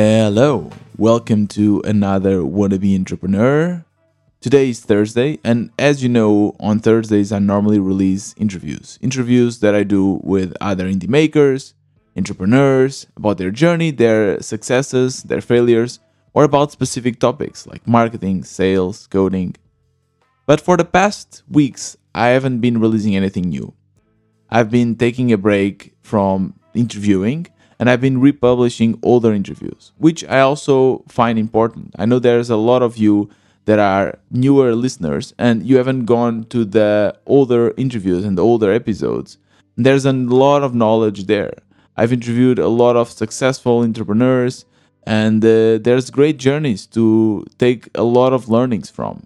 Hello, welcome to another Wannabe Entrepreneur. Today is Thursday, and as you know, on Thursdays I normally release interviews. Interviews that I do with other indie makers, entrepreneurs, about their journey, their successes, their failures, or about specific topics like marketing, sales, coding. But for the past weeks, I haven't been releasing anything new. I've been taking a break from interviewing and I've been republishing older interviews, which I also find important. I know there's a lot of you that are newer listeners and you haven't gone to the older interviews and the older episodes. There's a lot of knowledge there. I've interviewed a lot of successful entrepreneurs and uh, there's great journeys to take a lot of learnings from.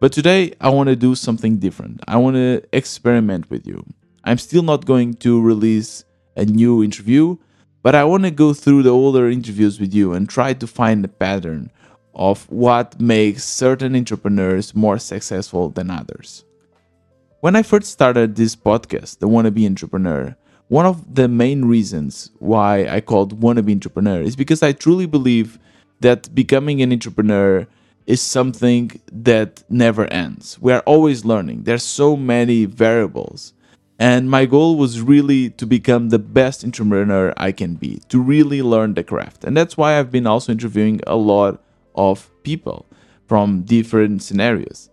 But today I want to do something different. I want to experiment with you. I'm still not going to release a new interview but I want to go through the older interviews with you and try to find a pattern of what makes certain entrepreneurs more successful than others. When I first started this podcast, The Wannabe Entrepreneur, one of the main reasons why I called Wannabe Entrepreneur is because I truly believe that becoming an entrepreneur is something that never ends. We are always learning. There's so many variables and my goal was really to become the best entrepreneur I can be, to really learn the craft. And that's why I've been also interviewing a lot of people from different scenarios.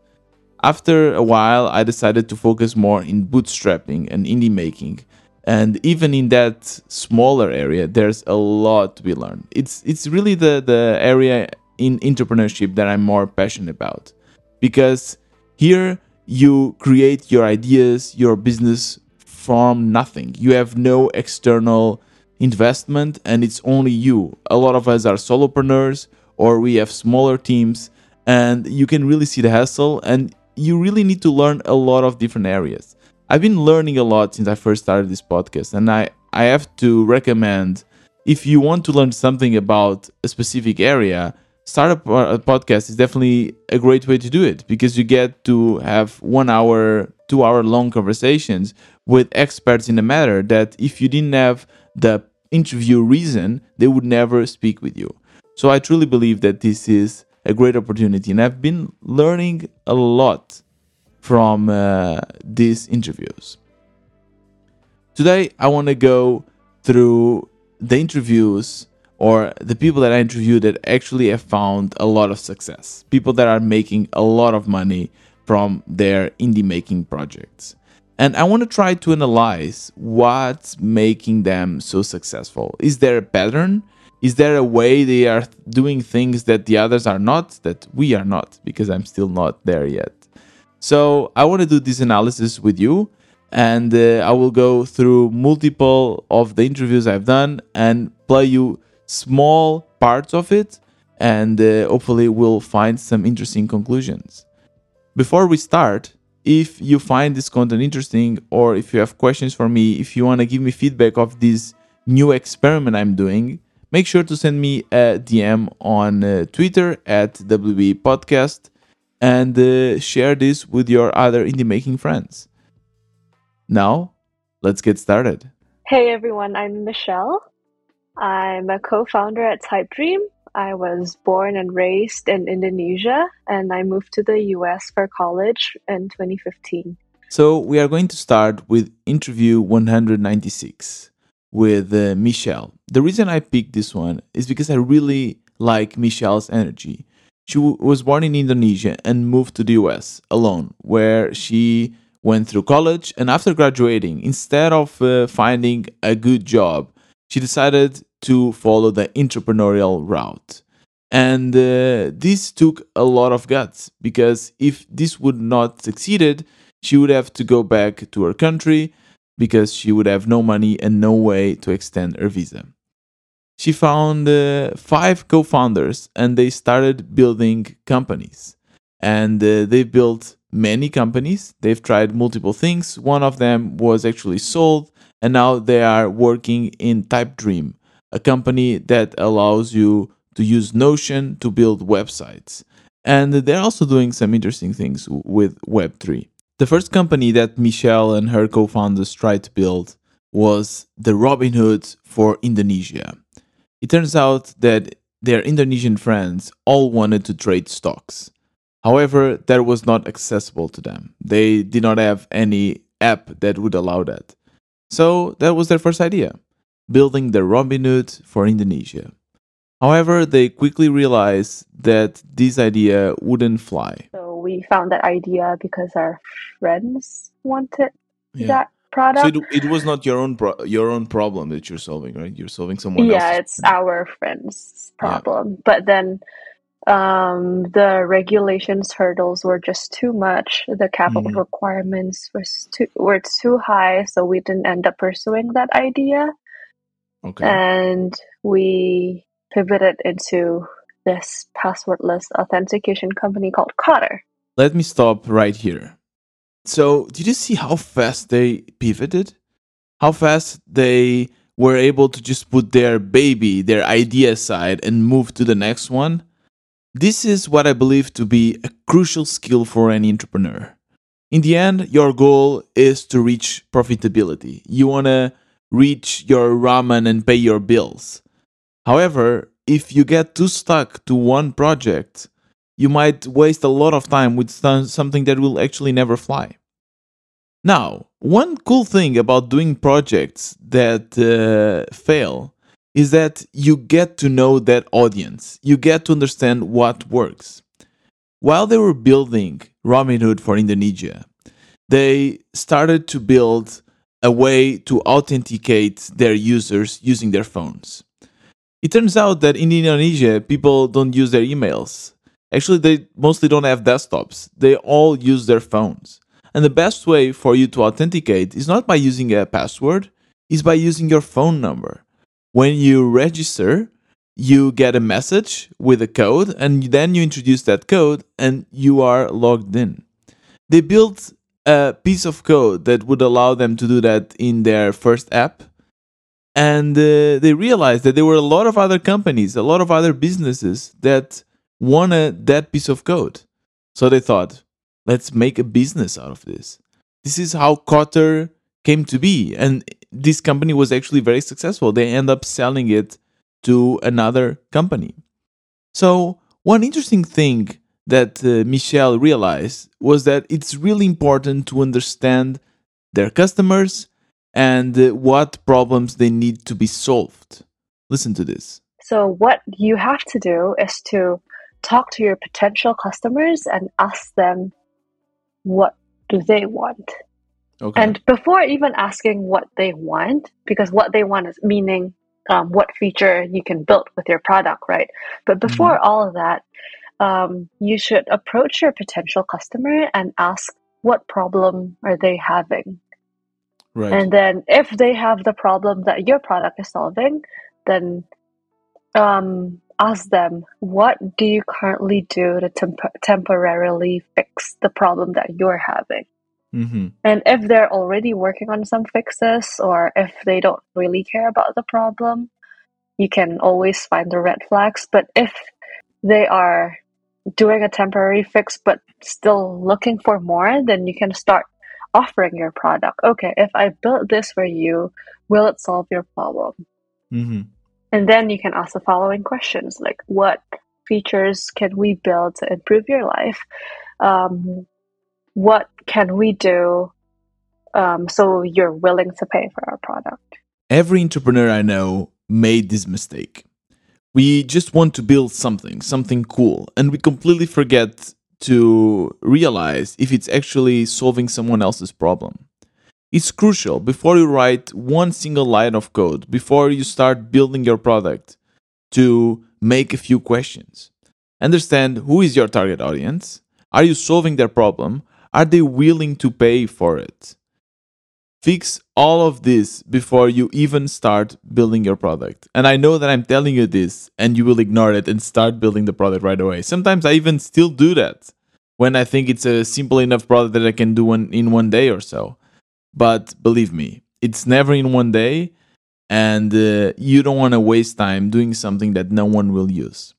After a while, I decided to focus more in bootstrapping and indie making. And even in that smaller area, there's a lot to be learned. It's it's really the, the area in entrepreneurship that I'm more passionate about. Because here you create your ideas, your business from nothing. You have no external investment and it's only you. A lot of us are solopreneurs or we have smaller teams and you can really see the hassle and you really need to learn a lot of different areas. I've been learning a lot since I first started this podcast and I I have to recommend if you want to learn something about a specific area, startup podcast is definitely a great way to do it because you get to have one hour, two hour long conversations with experts in the matter that if you didn't have the interview reason, they would never speak with you. So I truly believe that this is a great opportunity, and I've been learning a lot from uh, these interviews. Today, I want to go through the interviews or the people that I interviewed that actually have found a lot of success, people that are making a lot of money from their indie making projects. And I want to try to analyze what's making them so successful. Is there a pattern? Is there a way they are doing things that the others are not, that we are not, because I'm still not there yet? So I want to do this analysis with you and uh, I will go through multiple of the interviews I've done and play you small parts of it, and uh, hopefully we'll find some interesting conclusions. Before we start, if you find this content interesting or if you have questions for me, if you want to give me feedback of this new experiment I'm doing, make sure to send me a DM on uh, Twitter at WB Podcast and uh, share this with your other indie making friends. Now, let's get started. Hey everyone, I'm Michelle. I'm a co-founder at Typedream. I was born and raised in Indonesia and I moved to the US for college in 2015. So, we are going to start with interview 196 with uh, Michelle. The reason I picked this one is because I really like Michelle's energy. She was born in Indonesia and moved to the US alone, where she went through college and after graduating, instead of uh, finding a good job, she decided to follow the entrepreneurial route. And uh, this took a lot of guts because if this would not succeeded, she would have to go back to her country because she would have no money and no way to extend her visa. She found uh, five co founders and they started building companies. And uh, they built many companies. They've tried multiple things. One of them was actually sold, and now they are working in Typedream, a company that allows you to use Notion to build websites. And they're also doing some interesting things with Web3. The first company that Michelle and her co founders tried to build was the Robinhood for Indonesia. It turns out that their Indonesian friends all wanted to trade stocks. However, that was not accessible to them. They did not have any app that would allow that. So that was their first idea building the Robinhood for Indonesia. However, they quickly realized that this idea wouldn't fly. So we found that idea because our friends wanted yeah. that product. So it, it was not your own pro- your own problem that you're solving, right? You're solving someone yeah, it's our friend's problem. Yeah. But then um, the regulations hurdles were just too much. The capital mm. requirements was too were too high, so we didn't end up pursuing that idea. Okay. And we pivoted into this passwordless authentication company called Cotter. Let me stop right here. So, did you see how fast they pivoted? How fast they were able to just put their baby, their idea aside, and move to the next one? This is what I believe to be a crucial skill for any entrepreneur. In the end, your goal is to reach profitability. You want to reach your ramen and pay your bills. However, if you get too stuck to one project, you might waste a lot of time with something that will actually never fly. Now, one cool thing about doing projects that uh, fail is that you get to know that audience. You get to understand what works. While they were building Robinhood for Indonesia, they started to build a way to authenticate their users using their phones. It turns out that in Indonesia, people don't use their emails. Actually, they mostly don't have desktops, they all use their phones. And the best way for you to authenticate is not by using a password, is by using your phone number. When you register, you get a message with a code, and then you introduce that code, and you are logged in. They built a piece of code that would allow them to do that in their first app. And uh, they realized that there were a lot of other companies, a lot of other businesses that wanted that piece of code. So they thought, let's make a business out of this. This is how Cotter came to be. And this company was actually very successful. They end up selling it to another company. So, one interesting thing that uh, Michelle realized was that it's really important to understand their customers and uh, what problems they need to be solved. Listen to this. So, what you have to do is to talk to your potential customers and ask them what do they want. Okay. And before even asking what they want, because what they want is meaning um, what feature you can build with your product, right? But before mm-hmm. all of that, um, you should approach your potential customer and ask what problem are they having. Right. And then if they have the problem that your product is solving then um, ask them what do you currently do to temp- temporarily fix the problem that you're having? Mm-hmm. and if they're already working on some fixes or if they don't really care about the problem you can always find the red flags. But if they are doing a temporary fix but still looking for more, then you can start offering your product. Okay, if I built this for you, will it solve your problem? Mm-hmm. And then you can ask the following questions like, what features can we build to improve your life? Um, what can we do um, so you're willing to pay for our product? Every entrepreneur I know made this mistake we just want to build something, something cool, and we completely forget to realize if it's actually solving someone else's problem. It's crucial before you write one single line of code, before you start building your product, to make a few questions. Understand who is your target audience? Are you solving their problem? Are they willing to pay for it? Fix all of this before you even start building your product. And I know that I'm telling you this and you will ignore it and start building the product right away. Sometimes I even still do that when I think it's a simple enough product that I can do one, in one day or so. But believe me, it's never in one day and uh, you don't want to waste time doing something that no one will use.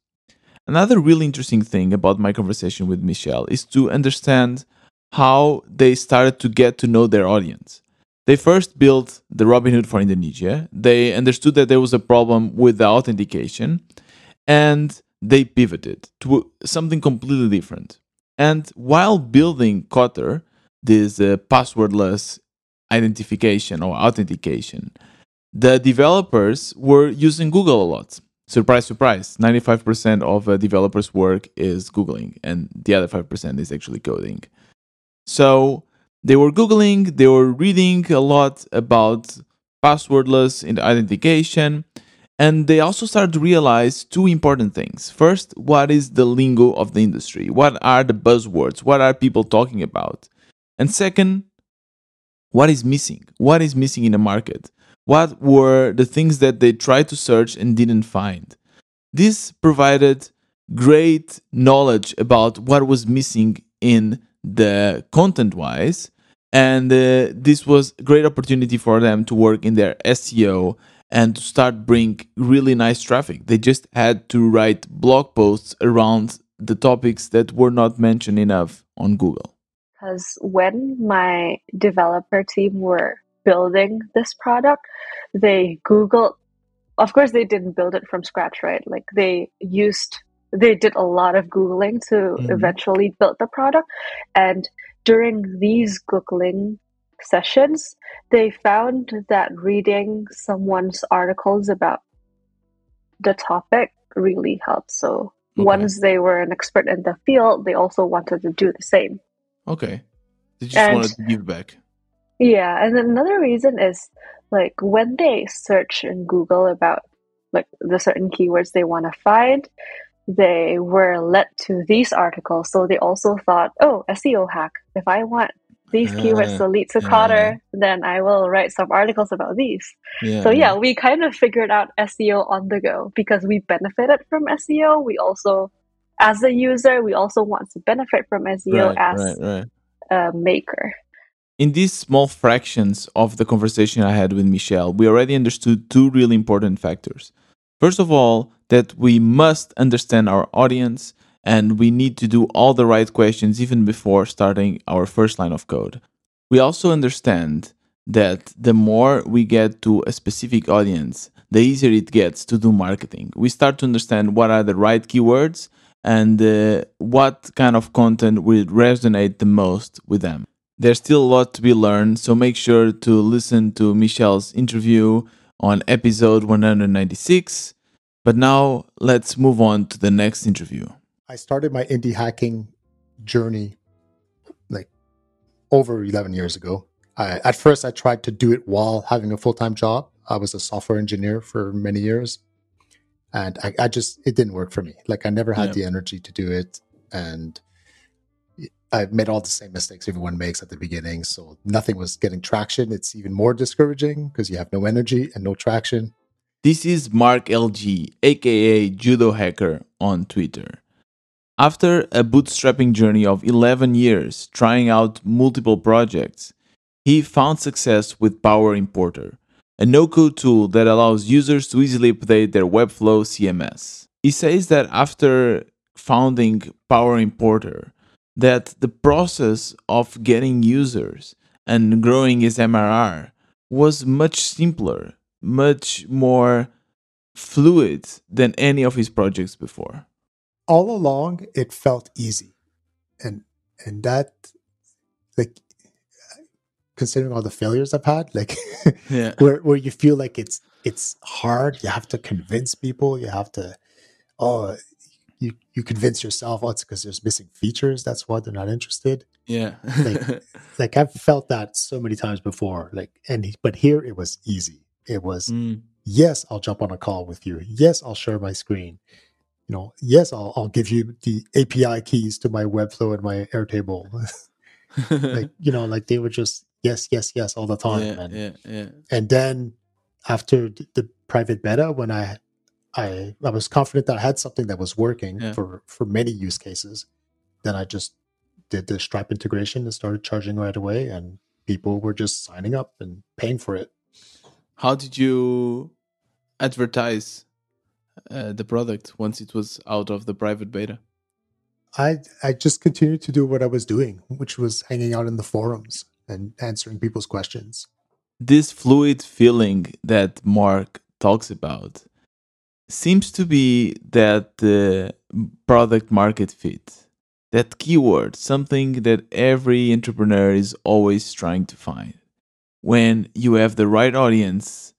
Another really interesting thing about my conversation with Michelle is to understand how they started to get to know their audience. They first built the Robinhood for Indonesia. They understood that there was a problem with the authentication. and they pivoted to something completely different. And while building Cotter, this uh, passwordless identification or authentication, the developers were using Google a lot. Surprise, surprise, 95% of a developers' work is Googling, and the other 5% is actually coding. So they were Googling, they were reading a lot about passwordless identification, and they also started to realize two important things. First, what is the lingo of the industry? What are the buzzwords? What are people talking about? And second, what is missing? What is missing in the market? What were the things that they tried to search and didn't find? This provided great knowledge about what was missing in the content wise and uh, this was a great opportunity for them to work in their SEO and to start bring really nice traffic. They just had to write blog posts around the topics that were not mentioned enough on Google. Because when my developer team were building this product, they Googled, of course, they didn't build it from scratch, right? Like they used, they did a lot of Googling to mm-hmm. eventually build the product. And during these Googling sessions, they found that reading someone's articles about the topic really helped. So okay. once they were an expert in the field, they also wanted to do the same. Okay. They just and, wanted to give back. Yeah, and another reason is like when they search in Google about like the certain keywords they want to find, they were led to these articles. So they also thought, oh, SEO hack. If I want these ah, keywords to lead to Cotter, then I will write some articles about these. Yeah, so yeah, we kind of figured out SEO on the go because we benefited from SEO. We also, as a user, we also want to benefit from SEO right, as right, a maker. In these small fractions of the conversation I had with Michelle, we already understood two really important factors. First of all, that we must understand our audience and we need to do all the right questions even before starting our first line of code. We also understand that the more we get to a specific audience, the easier it gets to do marketing. We start to understand what are the right keywords and uh, what kind of content will resonate the most with them. There's still a lot to be learned, so make sure to listen to Michelle's interview on episode 196. But now let's move on to the next interview. I started my indie hacking journey like over 11 years ago. I, at first, I tried to do it while having a full time job. I was a software engineer for many years. And I, I just, it didn't work for me. Like, I never had yeah. the energy to do it. And I made all the same mistakes everyone makes at the beginning. So nothing was getting traction. It's even more discouraging because you have no energy and no traction. This is Marc LG, aka Judo Hacker, on Twitter. After a bootstrapping journey of 11 years trying out multiple projects, he found success with Power Importer, a no code tool that allows users to easily update their Webflow CMS. He says that after founding Power Importer, that the process of getting users and growing his MRR was much simpler, much more fluid than any of his projects before. All along it felt easy. And and that like considering all the failures i've had like yeah. where where you feel like it's it's hard you have to convince people you have to oh you you convince yourself oh it's because there's missing features that's why they're not interested. Yeah. Like, like i've felt that so many times before like and but here it was easy it was mm. yes i'll jump on a call with you yes i'll share my screen you know, yes, I'll, I'll give you the API keys to my Webflow and my Airtable. like, you know, like they were just yes, yes, yes all the time. Yeah, and, yeah, yeah. and then after the private beta, when I, I, I was confident that I had something that was working yeah. for, for many use cases, then I just did the Stripe integration and started charging right away. And people were just signing up and paying for it. How did you advertise uh, the product once it was out of the private beta? I I just continued to do what I was doing, which was hanging out in the forums and answering people's questions. This fluid feeling that Marc talks about seems to be that the product market fit, that keyword, something that every entrepreneur is always trying to find. When you have the right audience,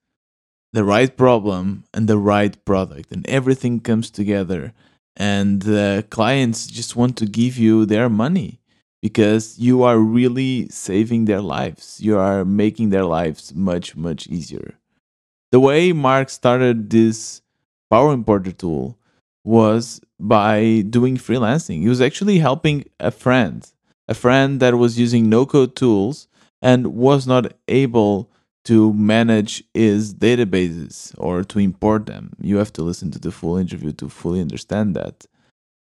the right problem, and the right product, and everything comes together, and the clients just want to give you their money because you are really saving their lives. You are making their lives much, much easier. The way Marc started this Power Importer tool was by doing freelancing. He was actually helping a friend, a friend that was using no code tools and was not able to manage his databases or to import them. You have to listen to the full interview to fully understand that.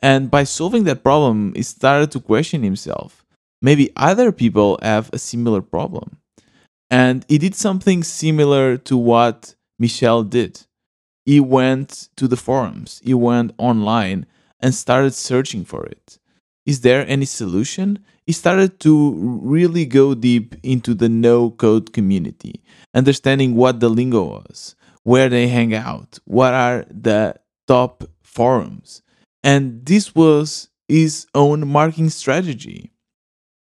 And by solving that problem, he started to question himself. Maybe other people have a similar problem. And he did something similar to what Michelle did. He went to the forums, he went online and started searching for it. Is there any solution? He started to really go deep into the no code community, understanding what the lingo was, where they hang out, what are the top forums and this was his own marketing strategy.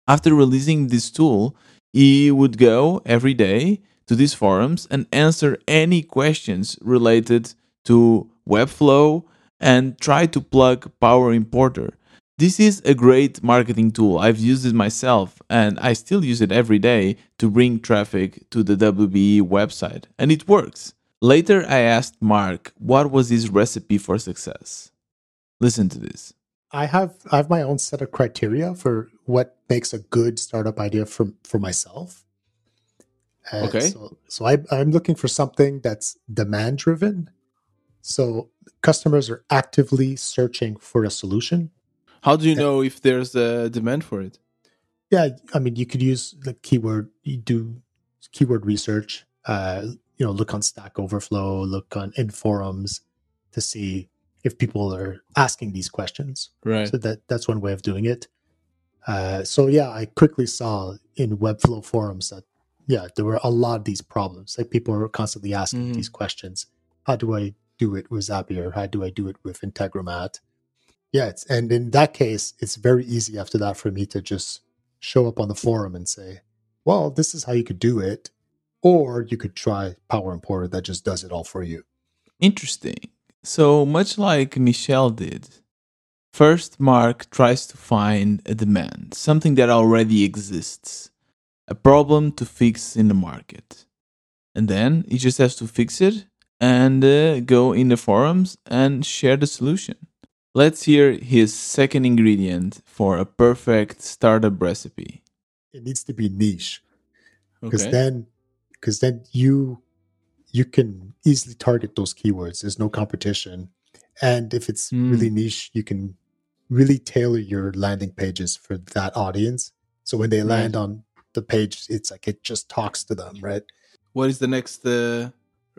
After releasing this tool, he would go every day to these forums and answer any questions related to Webflow and try to plug Power Importer. This is a great marketing tool. I've used it myself and I still use it every day to bring traffic to the WBE website, and it works. Later, I asked Marc what was his recipe for success. Listen to this. I have I have my own set of criteria for what makes a good startup idea for for myself. Uh, okay. So, so I, I'm looking for something that's demand driven. So customers are actively searching for a solution. How do you know if there's a demand for it? Yeah, I mean, you could use the keyword. You do keyword research. Uh, you know, look on Stack Overflow, look on in forums to see if people are asking these questions. Right. So that that's one way of doing it. Uh, so yeah, I quickly saw in Webflow forums that yeah, there were a lot of these problems. Like people were constantly asking mm. these questions. How do I do it with Zapier? How do I do it with Integromat? Yeah, it's, and in that case, it's very easy after that for me to just show up on the forum and say, well, this is how you could do it. Or you could try Power Importer that just does it all for you. Interesting. So, much like Michelle did, first Marc tries to find a demand, something that already exists, a problem to fix in the market. And then he just has to fix it and uh, go in the forums and share the solution. Let's hear his second ingredient for a perfect startup recipe. It needs to be niche. Because okay. then because then you you can easily target those keywords. There's no competition. And if it's mm. really niche, you can really tailor your landing pages for that audience. So when they right. land on the page, it's like it just talks to them, right? What is the next uh,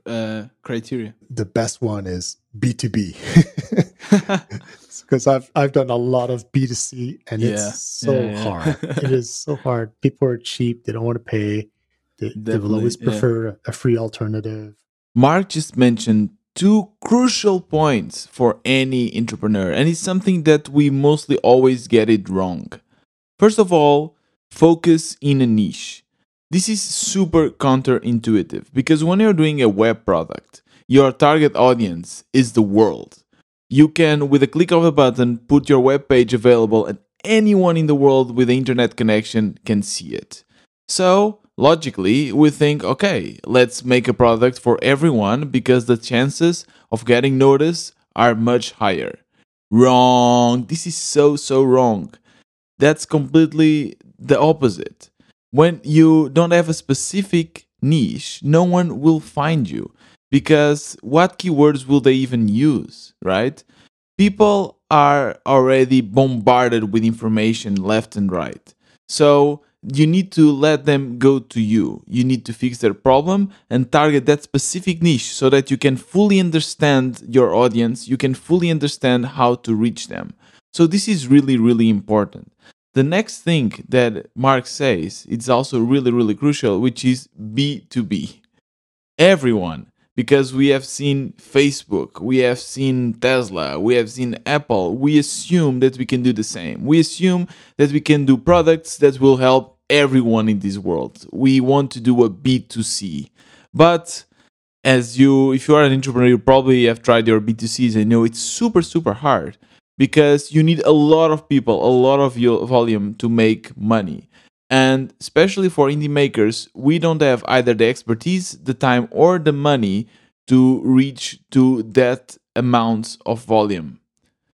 uh, criteria? The best one is B2B. Because I've I've done a lot of B2C and yeah. it's so yeah, yeah. hard. it is so hard. People are cheap, they don't want to pay they, they will always prefer a free alternative. Marc just mentioned two crucial points for any entrepreneur, and it's something that we mostly always get it wrong. First of all, focus in a niche. This is super counterintuitive because when you're doing a web product, your target audience is the world. You can, with a click of a button, put your web page available, and anyone in the world with an internet connection can see it. So, logically, we think, okay, let's make a product for everyone because the chances of getting noticed are much higher. Wrong. This is so, so wrong. That's completely the opposite. When you don't have a specific niche, no one will find you because what keywords will they even use, right? People are already bombarded with information left and right. So you need to let them go to you. You need to fix their problem and target that specific niche so that you can fully understand your audience, you can fully understand how to reach them. So this is really really important. The next thing that Marc says, it's also really really crucial, which is B2B. Everyone, because we have seen Facebook, we have seen Tesla, we have seen Apple. We assume that we can do the same. We assume that we can do products that will help everyone in this world. We want to do a B2C. But as you if you are an entrepreneur, you probably have tried your B2Cs and know it's super, super hard because you need a lot of people, a lot of your volume to make money. And especially for indie makers, we don't have either the expertise, the time, or the money to reach to that amount of volume.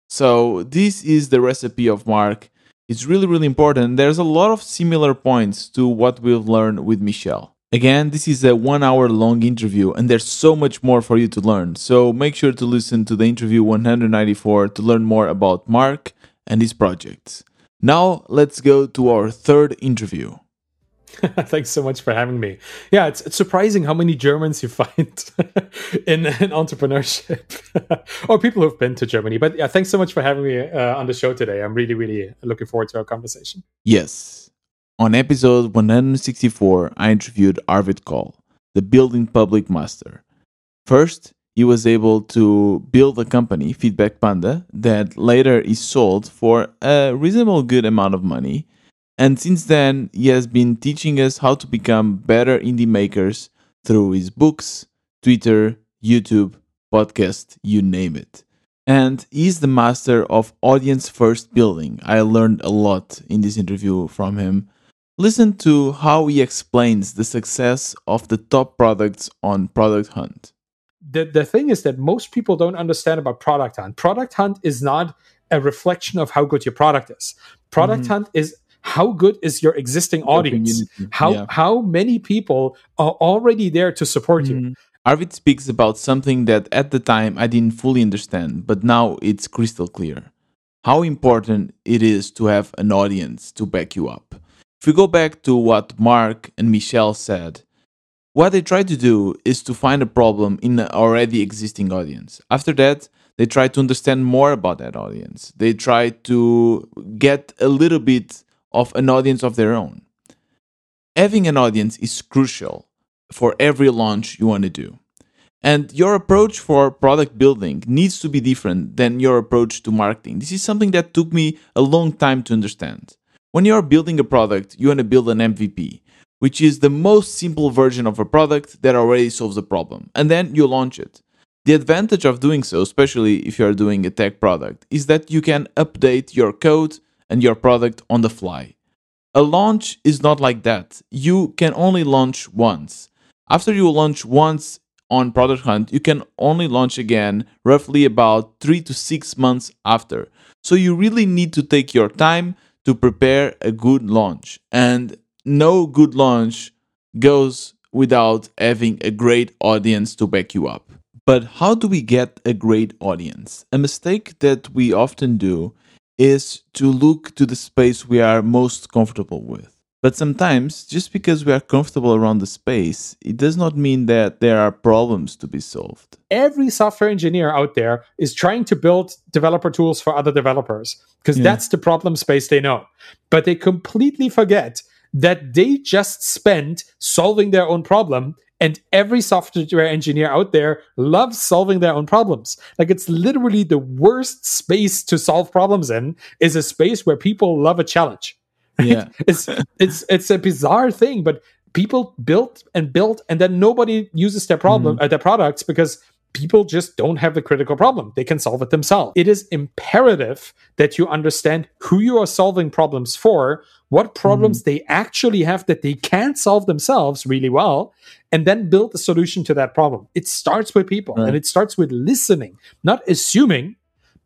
So this is the recipe of Marc. It's really, really important. There's a lot of similar points to what we've learned with Michelle. Again, this is a one hour long interview, and there's so much more for you to learn. So make sure to listen to the interview 194 to learn more about Marc and his projects. Now, let's go to our third interview. Thanks so much for having me. Yeah, it's, it's surprising how many Germans you find in, in entrepreneurship or people who've been to Germany. But yeah, thanks so much for having me uh, on the show today. I'm really, really looking forward to our conversation. Yes. On episode 164, I interviewed Arvid Kahl, the building public master. First, he was able to build a company, Feedback Panda, that later is sold for a reasonable good amount of money. And since then, he has been teaching us how to become better indie makers through his books, Twitter, YouTube, podcast, you name it. And he's the master of audience first building. I learned a lot in this interview from him. Listen to how he explains the success of the top products on Product Hunt the, the thing is that most people don't understand about product hunt. Product hunt is not a reflection of how good your product is. Product mm-hmm. hunt is how good is your existing audience? How yeah. how many people are already there to support mm-hmm. you? Arvid speaks about something that at the time I didn't fully understand, but now it's crystal clear. How important it is to have an audience to back you up. If we go back to what Marc and Michelle said, what they try to do is to find a problem in an already existing audience. After that, they try to understand more about that audience. They try to get a little bit of an audience of their own. Having an audience is crucial for every launch you want to do. And your approach for product building needs to be different than your approach to marketing. This is something that took me a long time to understand. When you're building a product, you want to build an MVP which is the most simple version of a product that already solves a problem, and then you launch it. The advantage of doing so, especially if you are doing a tech product, is that you can update your code and your product on the fly. A launch is not like that. You can only launch once. After you launch once on Product Hunt, you can only launch again roughly about three to six months after. So you really need to take your time to prepare a good launch. And no good launch goes without having a great audience to back you up. But how do we get a great audience? A mistake that we often do is to look to the space we are most comfortable with. But sometimes, just because we are comfortable around the space, it does not mean that there are problems to be solved. Every software engineer out there is trying to build developer tools for other developers because yeah. that's the problem space they know. But they completely forget that they just spent solving their own problem and every software engineer out there loves solving their own problems. Like it's literally the worst space to solve problems in is a space where people love a challenge. Yeah. It's it's it's a bizarre thing but people built and built and then nobody uses their problem mm. uh, their products because people just don't have the critical problem. They can solve it themselves. It is imperative that you understand who you are solving problems for, what problems mm. they actually have that they can't solve themselves really well, and then build a solution to that problem. It starts with people right. and it starts with listening, not assuming.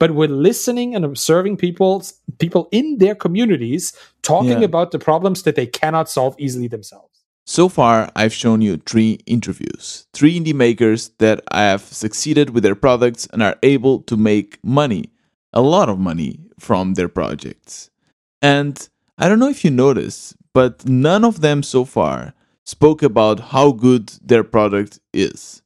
But with listening and observing people, people in their communities talking yeah. about the problems that they cannot solve easily themselves. So far, I've shown you three interviews, three indie makers that have succeeded with their products and are able to make money, a lot of money from their projects. And I don't know if you noticed, but none of them so far spoke about how good their product is.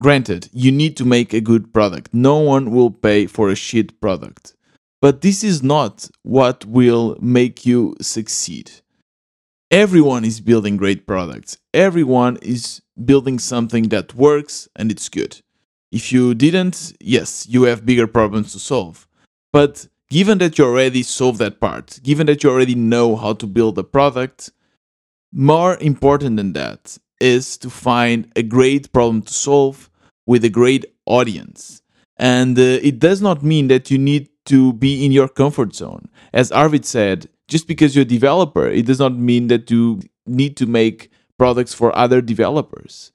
Granted, you need to make a good product. No one will pay for a shit product. But this is not what will make you succeed Everyone is building great products. Everyone is building something that works and it's good. If you didn't, yes, you have bigger problems to solve. But given that you already solved that part, given that you already know how to build a product, more important than that is to find a great problem to solve with a great audience. And uh, it does not mean that you need to be in your comfort zone. As Arvid said, just because you're a developer, it does not mean that you need to make products for other developers.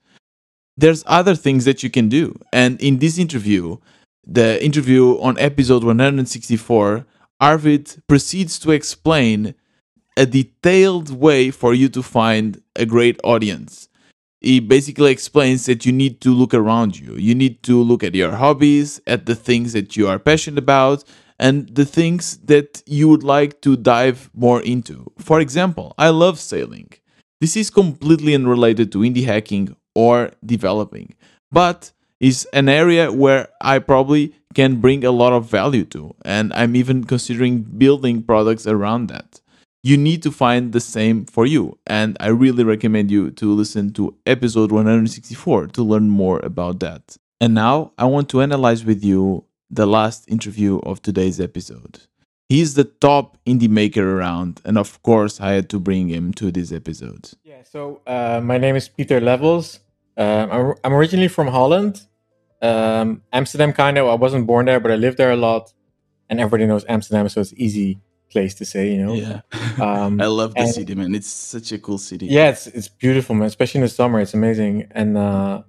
There's other things that you can do. And in this interview, the interview on episode 164, Arvid proceeds to explain a detailed way for you to find a great audience. He basically explains that you need to look around you. You need to look at your hobbies, at the things that you are passionate about, and the things that you would like to dive more into. For example, I love sailing. This is completely unrelated to indie hacking or developing, but is an area where I probably can bring a lot of value to, and I'm even considering building products around that. You need to find the same for you, and I really recommend you to listen to episode 164 to learn more about that. And now I want to analyze with you the last interview of today's episode. He's the top indie maker around, and of course, I had to bring him to this episode. Yeah, so uh, my name is Pieter Levels. Um, I'm, I'm originally from Holland, um, Amsterdam, kind of. I wasn't born there, but I lived there a lot, and everybody knows Amsterdam, so it's easy place to say, you know. Yeah, Um, I love the and- city, man. It's such a cool city. yeah, it's it's beautiful, man. Especially in the summer, it's amazing. And uh,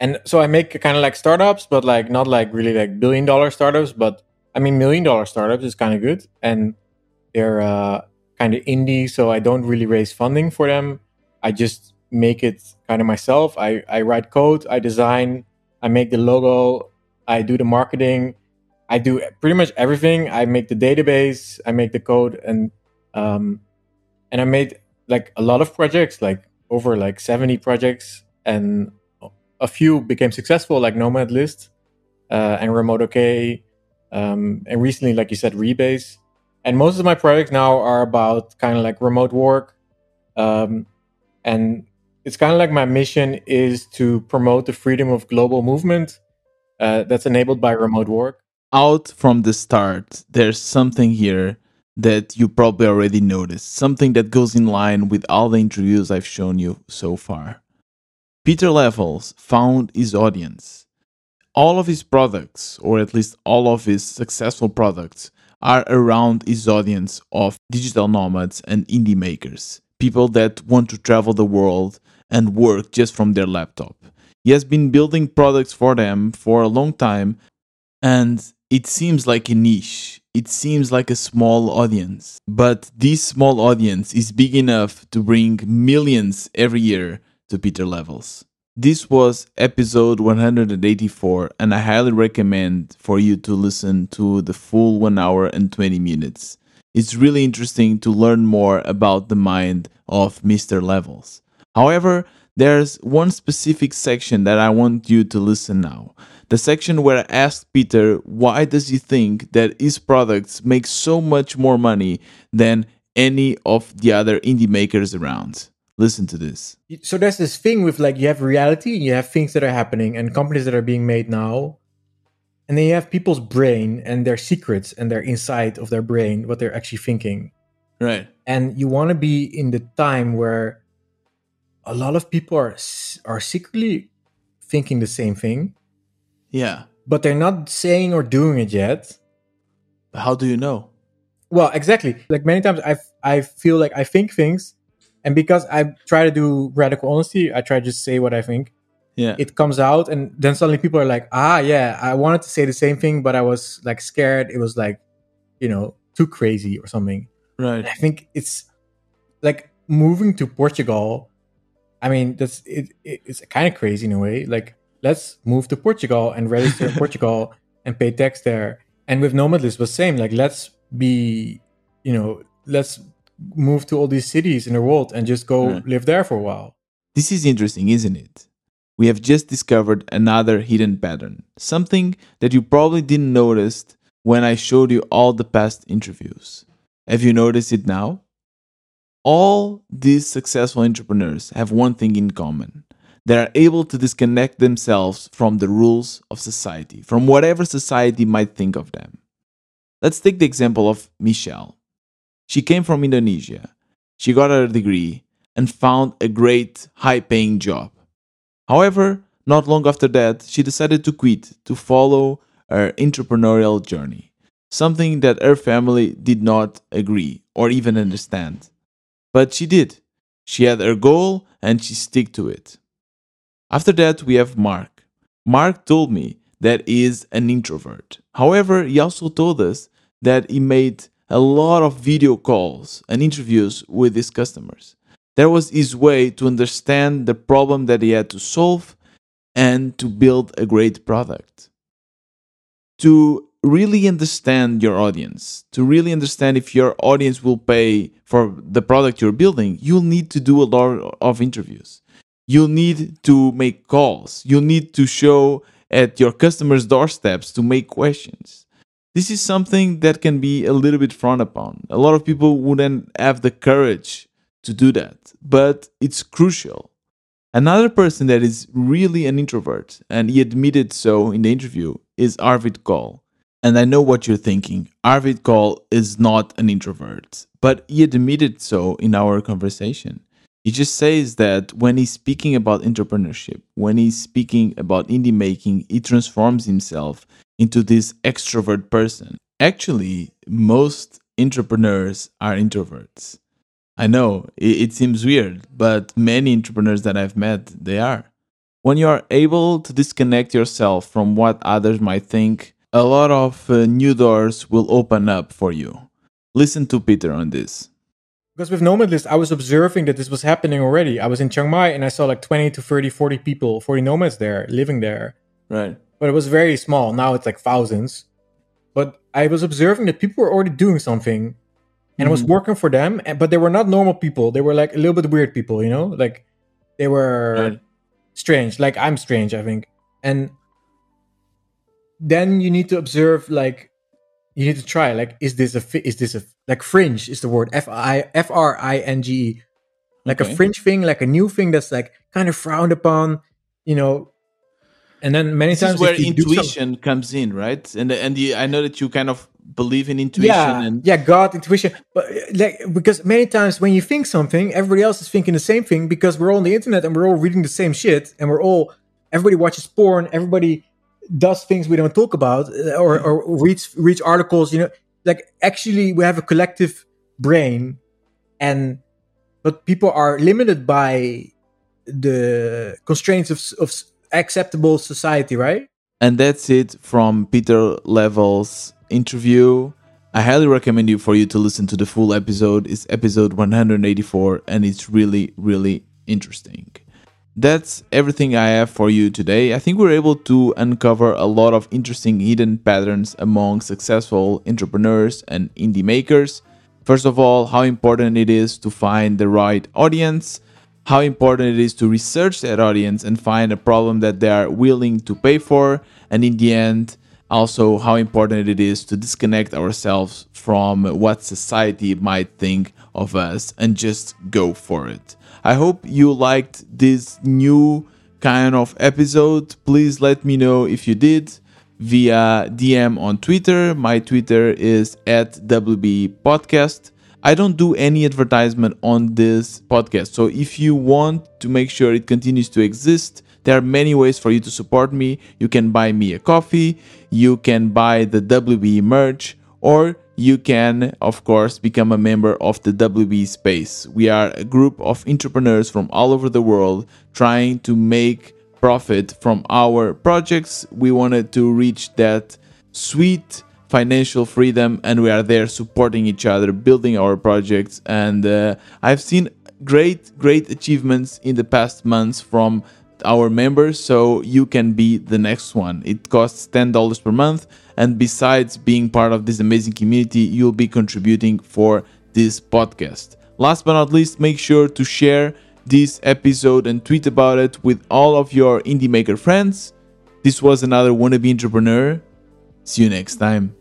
and so I make kind of like startups, but like not like really like billion dollar startups, but I mean million dollar startups is kind of good, and they're uh, kind of indie, so I don't really raise funding for them. I just make it kind of myself. I I write code, I design, I make the logo, I do the marketing, I do pretty much everything. I make the database, I make the code, and um, and I made like a lot of projects, like over like 70 projects, and a few became successful, like Nomad List uh, and Remote OK, um, and recently, like you said, Rebase. And most of my projects now are about kind of like remote work, um, and it's kind of like my mission is to promote the freedom of global movement uh, that's enabled by remote work. out from the start, there's something here that you probably already noticed, something that goes in line with all the interviews I've shown you so far. Pieter Levels found his audience. All of his products, or at least all of his successful products, are around his audience of digital nomads and indie makers, people that want to travel the world and work just from their laptop. He has been building products for them for a long time and it seems like a niche. It seems like a small audience. But this small audience is big enough to bring millions every year to Pieter Levels. This was episode 184, and I highly recommend for you to listen to the full 1 hour and 20 minutes. It's really interesting to learn more about the mind of Mr. Levels. However, there's one specific section that I want you to listen now. The section where I asked Pieter why does he think that his products make so much more money than any of the other indie makers around. Listen to this. so there's this thing with like you have reality and you have things that are happening and companies that are being made now and then you have people's brain and their secrets and their inside of their brain what they're actually thinking Right. and you want to be in the time where a lot of people are are secretly thinking the same thing Yeah. but they're not saying or doing it yet But how do you know? well exactly like many times i i feel like i think things and because i try to do radical honesty i try to just say what i think. Yeah. it comes out and then suddenly people are like ah yeah i wanted to say the same thing but i was like scared. It was like you know too crazy or something. Right. i think it's like moving to portugal i mean that's it, it it's kind of crazy in a way. Like let's move to portugal and register in portugal and pay tax there. And with nomadlist was same. Like let's be you know let's move to all these cities in the world and just go Yeah. live there for a while This is interesting, isn't it? We have just discovered another hidden pattern, something that you probably didn't notice when I showed you all the past interviews. Have you noticed it now? All these successful entrepreneurs have one thing in common. They are able to disconnect themselves from the rules of society, from whatever society might think of them. Let's take the example of Michelle. She came from Indonesia. She got her degree and found a great, high paying job. However, not long after that, she decided to quit to follow her entrepreneurial journey, something that her family did not agree or even understand. But she did. She had her goal and she stuck to it. After that, we have Marc. Marc told me that he is an introvert. However, he also told us that he made a lot of video calls and interviews with his customers. That was his way to understand the problem that he had to solve and to build a great product. To really understand your audience, to really understand if your audience will pay for the product you're building, you'll need to do a lot of interviews. You'll need to make calls. You'll need to show at your customers' doorsteps to make questions. This is something that can be a little bit frowned upon. A lot of people wouldn't have the courage to do that, but it's crucial. Another person that is really an introvert, and he admitted so in the interview, is Arvid Kahl. And I know what you're thinking. Arvid Kahl is not an introvert, but he admitted so in our conversation. He just says that when he's speaking about entrepreneurship, when he's speaking about indie making, he transforms himself into this extrovert person. Actually, most entrepreneurs are introverts. I know it, it seems weird, but many entrepreneurs that I've met, they are. When you are able to disconnect yourself from what others might think, a lot of uh, new doors will open up for you. Listen to Pieter on this. Because with Nomadlist, I was observing that this was happening already. I was in Chiang Mai and I saw like 20 to 30, 40 people, 40 nomads there living there. Right. But it was very small. Now it's like thousands. But I was observing that people were already doing something and it was Mhm. working for them and, but they were not normal people they were like a little bit weird people you know like they were Right. strange like i'm strange i think and then you need to observe like you need to try like is this a fi- is this a like fringe is the word f i f r i n g e like Okay. a fringe thing like a new thing that's like kind of frowned upon you know and then many This times is where do some- intuition comes in, right? And and the, I know that you kind of believe in intuition yeah, and yeah, God, intuition. But like because many times when you think something, everybody else is thinking the same thing because we're all on the internet and we're all reading the same shit and we're all everybody watches porn, everybody does things we don't talk about uh, or or reads reads articles. You know, like actually we have a collective brain, and but people are limited by the constraints of of acceptable society, right? And that's it from Pieter Level's interview. I highly recommend you for you to listen to the full episode. It's episode 184 and it's really really interesting. That's everything I have for you today. I think we're able to uncover a lot of interesting hidden patterns among successful entrepreneurs and indie makers. First of all, how important it is to find the right audience how important it is to research that audience and find a problem that they are willing to pay for. And in the end, also how important it is to disconnect ourselves from what society might think of us and just go for it. I hope you liked this new kind of episode. Please let me know if you did via DM on Twitter. My Twitter is at WBE Podcast. I don't do any advertisement on this podcast. So if you want to make sure it continues to exist, there are many ways for you to support me. You can buy me a coffee, you can buy the WBE merch, or you can, of course, become a member of the WBE Space. We are a group of entrepreneurs from all over the world trying to make profit from our projects. We wanted to reach that sweet financial freedom and we are there supporting each other building our projects and uh, i've seen great great achievements in the past months from our members so you can be the next one. It costs $10 per month and besides being part of this amazing community you'll be contributing for this podcast. Last but not least make sure to share this episode and tweet about it with all of your indie maker friends. This was another wannabe entrepreneur. See you next time